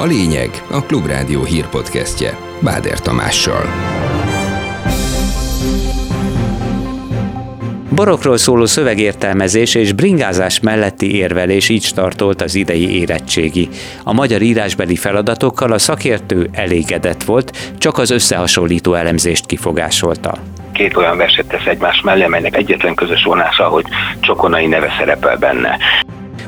A lényeg a Klubrádió hírpodcastje Báder Tamással. Borokról szóló szövegértelmezés és bringázás melletti érvelés így startolt az idei érettségi. A magyar írásbeli feladatokkal a szakértő elégedett volt, csak az összehasonlító elemzést kifogásolta két olyan verset tesz egymás mellé, amelynek egyetlen közös vonása, hogy Csokonai neve szerepel benne.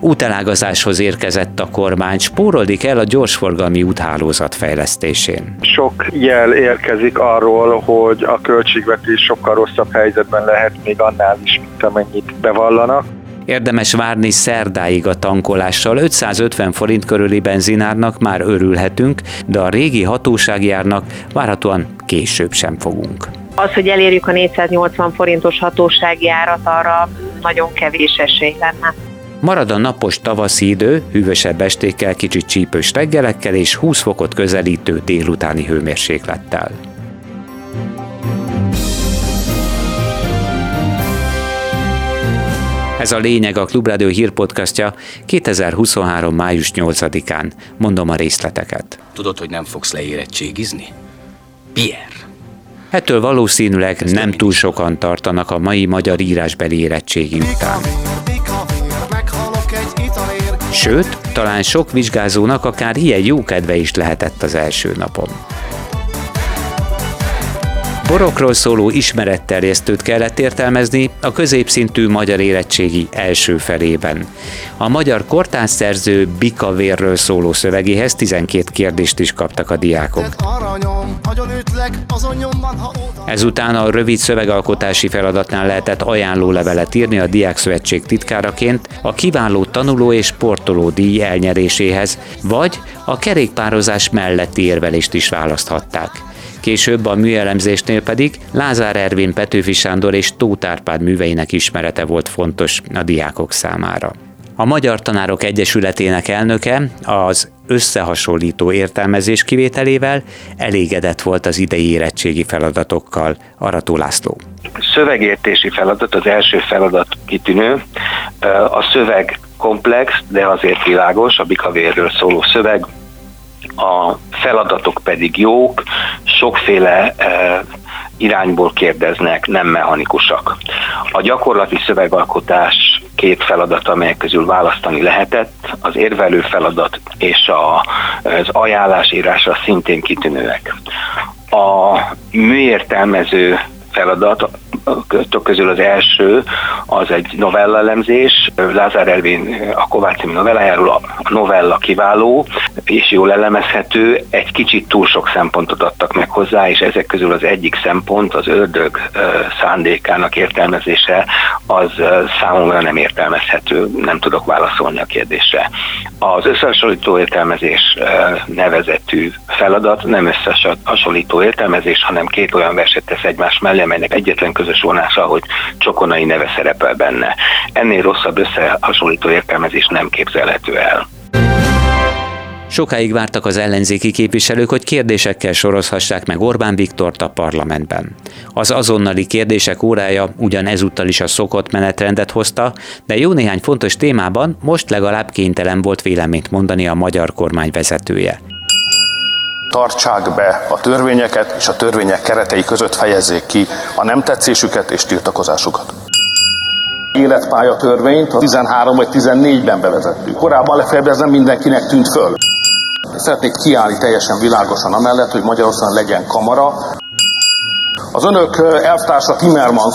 Útelágazáshoz érkezett a kormány, spóroldik el a gyorsforgalmi úthálózat fejlesztésén. Sok jel érkezik arról, hogy a költségvetés sokkal rosszabb helyzetben lehet még annál is, mint amennyit bevallanak. Érdemes várni szerdáig a tankolással, 550 forint körüli benzinárnak már örülhetünk, de a régi hatóságjárnak várhatóan később sem fogunk. Az, hogy elérjük a 480 forintos hatósági árat, arra nagyon kevés esély lenne. Marad a napos tavaszi idő, hűvösebb estékkel, kicsit csípős reggelekkel és 20 fokot közelítő délutáni hőmérséklettel. Ez a lényeg a Klubrádió hírpodcastja 2023. május 8-án. Mondom a részleteket. Tudod, hogy nem fogsz leérettségizni? Pierre. Ettől valószínűleg nem túl sokan tartanak a mai magyar írásbeli érettségi után. Sőt, talán sok vizsgázónak akár ilyen jó kedve is lehetett az első napon. Borokról szóló ismeretterjesztőt kellett értelmezni a középszintű magyar érettségi első felében. A magyar kortánszerző Bika vérről szóló szövegéhez 12 kérdést is kaptak a diákok. Ezután a rövid szövegalkotási feladatnál lehetett ajánlólevelet írni a Diákszövetség titkáraként a kiváló tanuló és sportoló díj elnyeréséhez, vagy a kerékpározás melletti érvelést is választhatták. Később a műelemzésnél pedig Lázár Ervin, Petőfi Sándor és Tóth Árpád műveinek ismerete volt fontos a diákok számára. A Magyar Tanárok Egyesületének elnöke az összehasonlító értelmezés kivételével elégedett volt az idei érettségi feladatokkal. Arató László. Szövegértési feladat, az első feladat kitűnő. A szöveg komplex, de azért világos, a bikavérről szóló szöveg, a feladatok pedig jók, sokféle e, irányból kérdeznek, nem mechanikusak. A gyakorlati szövegalkotás két feladat, amelyek közül választani lehetett, az érvelő feladat és a, az ajánlásírásra szintén kitűnőek. A műértelmező feladat közül az első az egy novellalemzés. Lázár Elvin a Kovács című novellájáról a novella kiváló és jól elemezhető, egy kicsit túl sok szempontot adtak meg hozzá, és ezek közül az egyik szempont, az ördög szándékának értelmezése, az számomra nem értelmezhető, nem tudok válaszolni a kérdésre. Az összehasonlító értelmezés nevezetű feladat nem összehasonlító értelmezés, hanem két olyan verset tesz egymás mellé, amelynek egyetlen közös vonása, hogy Csokonai neve szerepel benne. Ennél rosszabb összehasonlító értelmezés nem képzelhető el. Sokáig vártak az ellenzéki képviselők, hogy kérdésekkel sorozhassák meg Orbán Viktort a parlamentben. Az azonnali kérdések órája ugyan ezúttal is a szokott menetrendet hozta, de jó néhány fontos témában most legalább kénytelen volt véleményt mondani a magyar kormány vezetője tartsák be a törvényeket, és a törvények keretei között fejezzék ki a nem tetszésüket és tiltakozásukat. Életpálya törvényt a 13 vagy 14-ben bevezettük. Korábban legfeljebb ez nem mindenkinek tűnt föl. Szeretnék kiállni teljesen világosan amellett, hogy Magyarországon legyen kamara. Az önök elvtársa Timmermans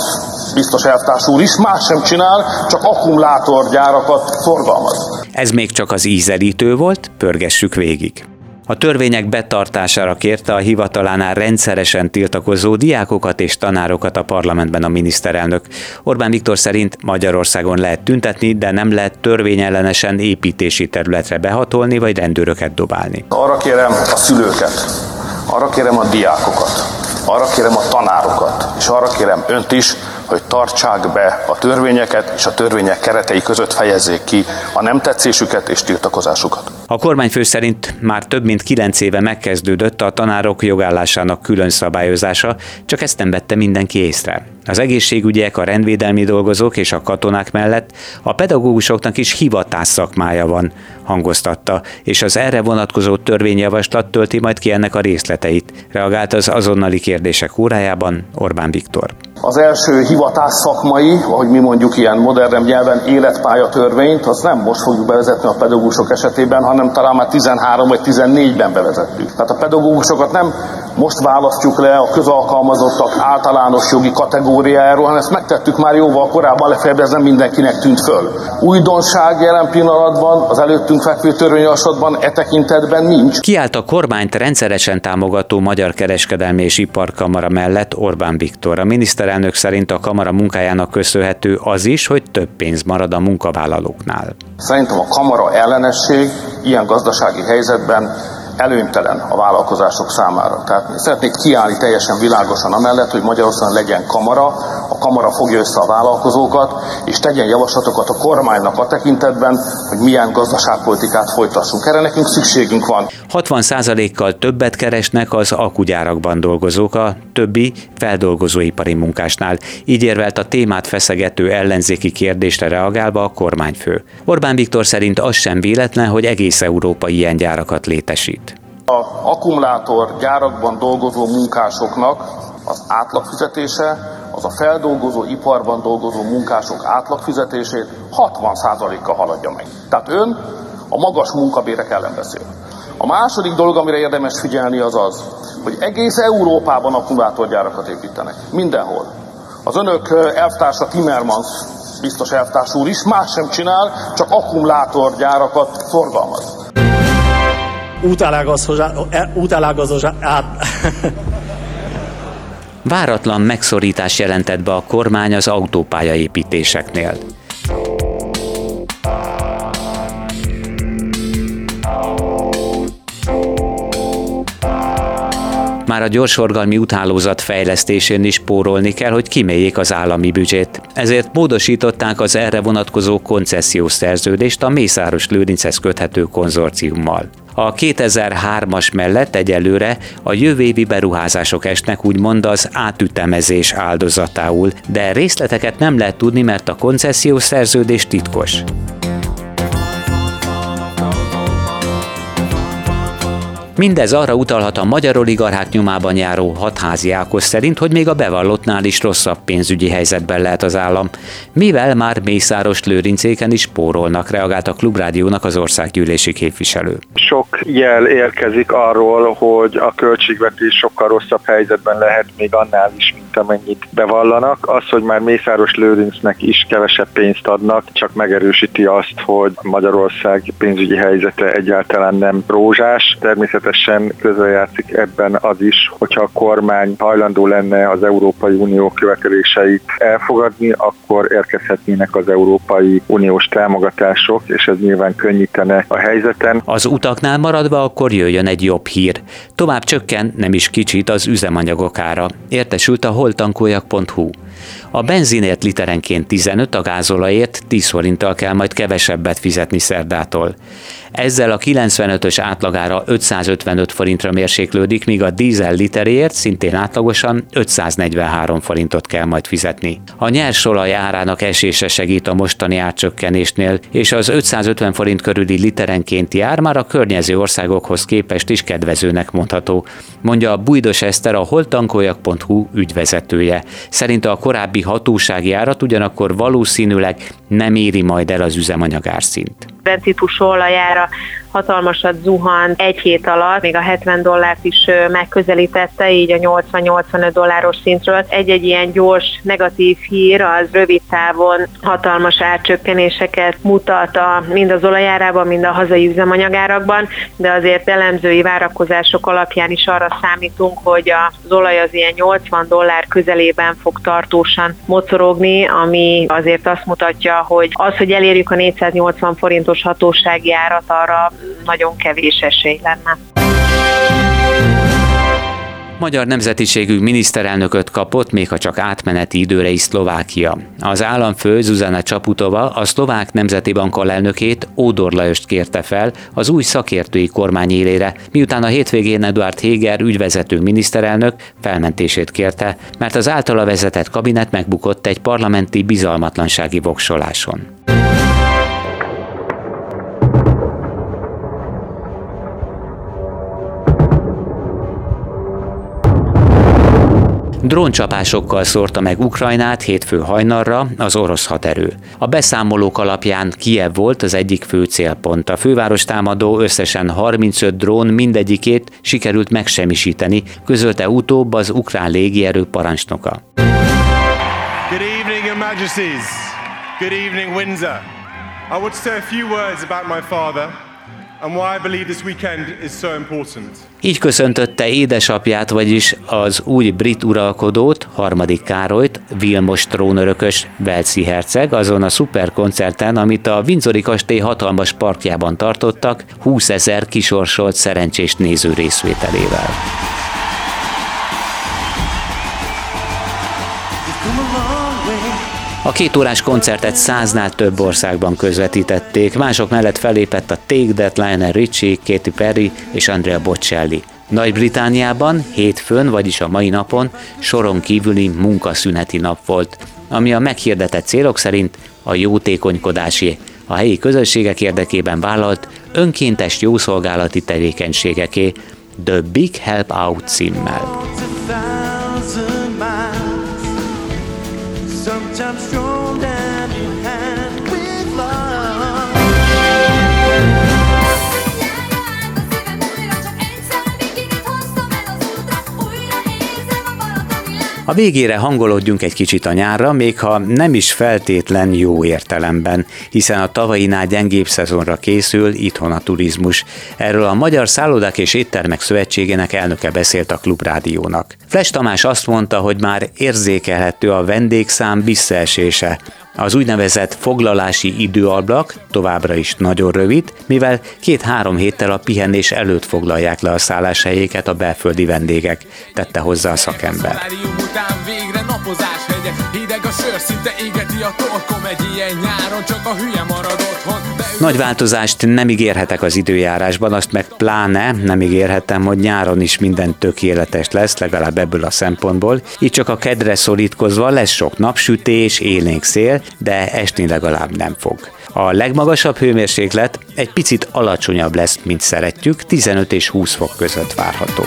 biztos elvtárs úr is más sem csinál, csak akkumulátorgyárakat forgalmaz. Ez még csak az ízelítő volt, pörgessük végig. A törvények betartására kérte a hivatalánál rendszeresen tiltakozó diákokat és tanárokat a parlamentben a miniszterelnök. Orbán Viktor szerint Magyarországon lehet tüntetni, de nem lehet törvényellenesen építési területre behatolni vagy rendőröket dobálni. Arra kérem a szülőket, arra kérem a diákokat, arra kérem a tanárokat, és arra kérem önt is, hogy tartsák be a törvényeket, és a törvények keretei között fejezzék ki a nem tetszésüket és tiltakozásukat. A kormányfő szerint már több mint kilenc éve megkezdődött a tanárok jogállásának külön szabályozása, csak ezt nem vette mindenki észre. Az egészségügyek, a rendvédelmi dolgozók és a katonák mellett a pedagógusoknak is hivatás szakmája van, hangoztatta, és az erre vonatkozó törvényjavaslat tölti majd ki ennek a részleteit, reagált az azonnali kérdések órájában Orbán Viktor. Az első hivatás szakmai, ahogy mi mondjuk ilyen modern nyelven életpálya törvényt, az nem most fogjuk bevezetni a pedagógusok esetében, hanem talán már 13 vagy 14-ben bevezettük. Tehát a pedagógusokat nem most választjuk le a közalkalmazottak általános jogi kategóriájáról, hanem ezt megtettük már jóval korábban, legfeljebb ez nem mindenkinek tűnt föl. Újdonság jelen pillanatban az előttünk fekvő törvényjavaslatban e tekintetben nincs. Kiállt a kormányt rendszeresen támogató Magyar Kereskedelmi és Iparkamara mellett Orbán Viktor. A miniszterelnök szerint a kamara munkájának köszönhető az is, hogy több pénz marad a munkavállalóknál. Szerintem a kamara ellenesség ilyen gazdasági helyzetben előnytelen a vállalkozások számára. Tehát szeretnék kiállni teljesen világosan amellett, hogy Magyarországon legyen kamara, a kamara fogja össze a vállalkozókat, és tegyen javaslatokat a kormánynak a tekintetben, hogy milyen gazdaságpolitikát folytassunk. Erre nekünk szükségünk van. 60%-kal többet keresnek az akugyárakban dolgozók a többi feldolgozóipari munkásnál. Így érvelt a témát feszegető ellenzéki kérdésre reagálva a kormányfő. Orbán Viktor szerint az sem véletlen, hogy egész Európa ilyen gyárakat létesít. A akkumulátor gyárakban dolgozó munkásoknak az átlagfizetése az a feldolgozó iparban dolgozó munkások átlagfizetését 60%-kal haladja meg. Tehát ön a magas munkabérek ellen beszél. A második dolog, amire érdemes figyelni, az az, hogy egész Európában akkumulátorgyárakat építenek. Mindenhol. Az önök elvtársa Timmermans, biztos elvtárs úr is, más sem csinál, csak akkumulátorgyárakat forgalmaz. Útelágazás át. Váratlan megszorítás jelentett be a kormány az autópályaépítéseknél. már a gyorsforgalmi úthálózat fejlesztésén is pórolni kell, hogy kiméljék az állami büdzsét. Ezért módosították az erre vonatkozó koncesziós szerződést a Mészáros Lőrinchez köthető konzorciummal. A 2003-as mellett egyelőre a jövő beruházások esnek úgymond az átütemezés áldozatául, de részleteket nem lehet tudni, mert a koncesziós szerződés titkos. Mindez arra utalhat a magyar oligarchák nyomában járó hatházi Ákos szerint, hogy még a bevallottnál is rosszabb pénzügyi helyzetben lehet az állam, mivel már Mészáros Lőrincéken is spórolnak, reagált a Klubrádiónak az országgyűlési képviselő. Sok jel érkezik arról, hogy a költségvetés sokkal rosszabb helyzetben lehet még annál is, mint amennyit bevallanak. Az, hogy már Mészáros Lőrincnek is kevesebb pénzt adnak, csak megerősíti azt, hogy Magyarország pénzügyi helyzete egyáltalán nem rózsás. Természetesen természetesen közrejátszik ebben az is, hogyha a kormány hajlandó lenne az Európai Unió követeléseit elfogadni, akkor érkezhetnének az Európai Uniós támogatások, és ez nyilván könnyítene a helyzeten. Az utaknál maradva akkor jöjjön egy jobb hír. Tovább csökken nem is kicsit az üzemanyagok ára. Értesült a holtankoljak.hu. A benzinért literenként 15, a gázolajért 10 forinttal kell majd kevesebbet fizetni szerdától. Ezzel a 95-ös átlagára 555 forintra mérséklődik, míg a dízel literért szintén átlagosan 543 forintot kell majd fizetni. A nyersolaj árának esése segít a mostani átcsökkenésnél, és az 550 forint körüli literenkénti ár már a környező országokhoz képest is kedvezőnek mondható, mondja a Bújdos Eszter, a holtankoljak.hu ügyvezetője. Szerint a korábbi hatósági árat ugyanakkor valószínűleg nem éri majd el az üzemanyag árszint. Bencitus olajára hatalmasat zuhan egy hét alatt, még a 70 dollárt is megközelítette, így a 80-85 dolláros szintről. Egy-egy ilyen gyors negatív hír az rövid távon hatalmas árcsökkenéseket mutat a, mind az olajárában, mind a hazai üzemanyagárakban, de azért elemzői várakozások alapján is arra számítunk, hogy az olaj az ilyen 80 dollár közelében fog tartósan mocorogni, ami azért azt mutatja, hogy az, hogy elérjük a 480 forintos hatósági árat, arra nagyon kevés esély lenne. Magyar nemzetiségű miniszterelnököt kapott, még ha csak átmeneti időre is Szlovákia. Az államfő Zuzana Csaputova a szlovák nemzeti bank alelnökét Ódor Lajost kérte fel az új szakértői kormány élére, miután a hétvégén Eduard Héger ügyvezető miniszterelnök felmentését kérte, mert az általa vezetett kabinet megbukott egy parlamenti bizalmatlansági voksoláson. Dróncsapásokkal szórta meg Ukrajnát hétfő hajnalra az orosz haderő. A beszámolók alapján Kiev volt az egyik fő célpont. A főváros támadó összesen 35 drón mindegyikét sikerült megsemmisíteni, közölte utóbb az ukrán légierő parancsnoka. Good evening, Your Majesties. Good evening, Windsor. I want say a few words about my father and why I believe this weekend is so important. Így köszöntötte édesapját, vagyis az új brit uralkodót, harmadik Károlyt, Vilmos trónörökös Velci herceg, azon a szuperkoncerten, amit a Windsori kastély hatalmas parkjában tartottak, 20 ezer kisorsolt szerencsés néző részvételével. A két órás koncertet száznál több országban közvetítették, mások mellett felépett a Take That Lionel Richie, Katy Perry és Andrea Bocelli. Nagy-Britániában hétfőn, vagyis a mai napon soron kívüli munkaszüneti nap volt, ami a meghirdetett célok szerint a jótékonykodási, a helyi közösségek érdekében vállalt önkéntes jószolgálati tevékenységeké, The Big Help Out címmel. A végére hangolódjunk egy kicsit a nyárra, még ha nem is feltétlen jó értelemben, hiszen a tavainál gyengébb szezonra készül itthon a turizmus. Erről a Magyar Szállodák és Éttermek Szövetségének elnöke beszélt a Klubrádiónak. Fles Tamás azt mondta, hogy már érzékelhető a vendégszám visszaesése. Az úgynevezett foglalási időablak továbbra is nagyon rövid, mivel két-három héttel a pihenés előtt foglalják le a szálláshelyéket a belföldi vendégek, tette hozzá a szakember. Nagy változást nem ígérhetek az időjárásban, azt meg pláne nem ígérhetem, hogy nyáron is minden tökéletes lesz, legalább ebből a szempontból. Így csak a kedre szorítkozva lesz sok napsütés, élénk szél, de esni legalább nem fog. A legmagasabb hőmérséklet egy picit alacsonyabb lesz, mint szeretjük, 15 és 20 fok között várható.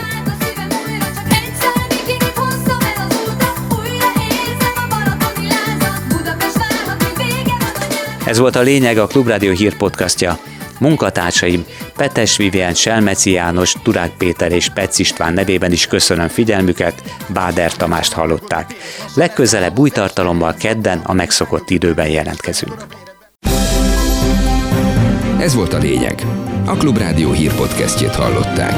Ez volt a lényeg a Klubrádió hírpodcastja. Munkatársaim Petes Vivien, Selmeci János, Turák Péter és Pec István nevében is köszönöm figyelmüket, Báder Tamást hallották. Legközelebb új tartalommal kedden a megszokott időben jelentkezünk. Ez volt a lényeg. A Klubrádió hírpodcastjét hallották.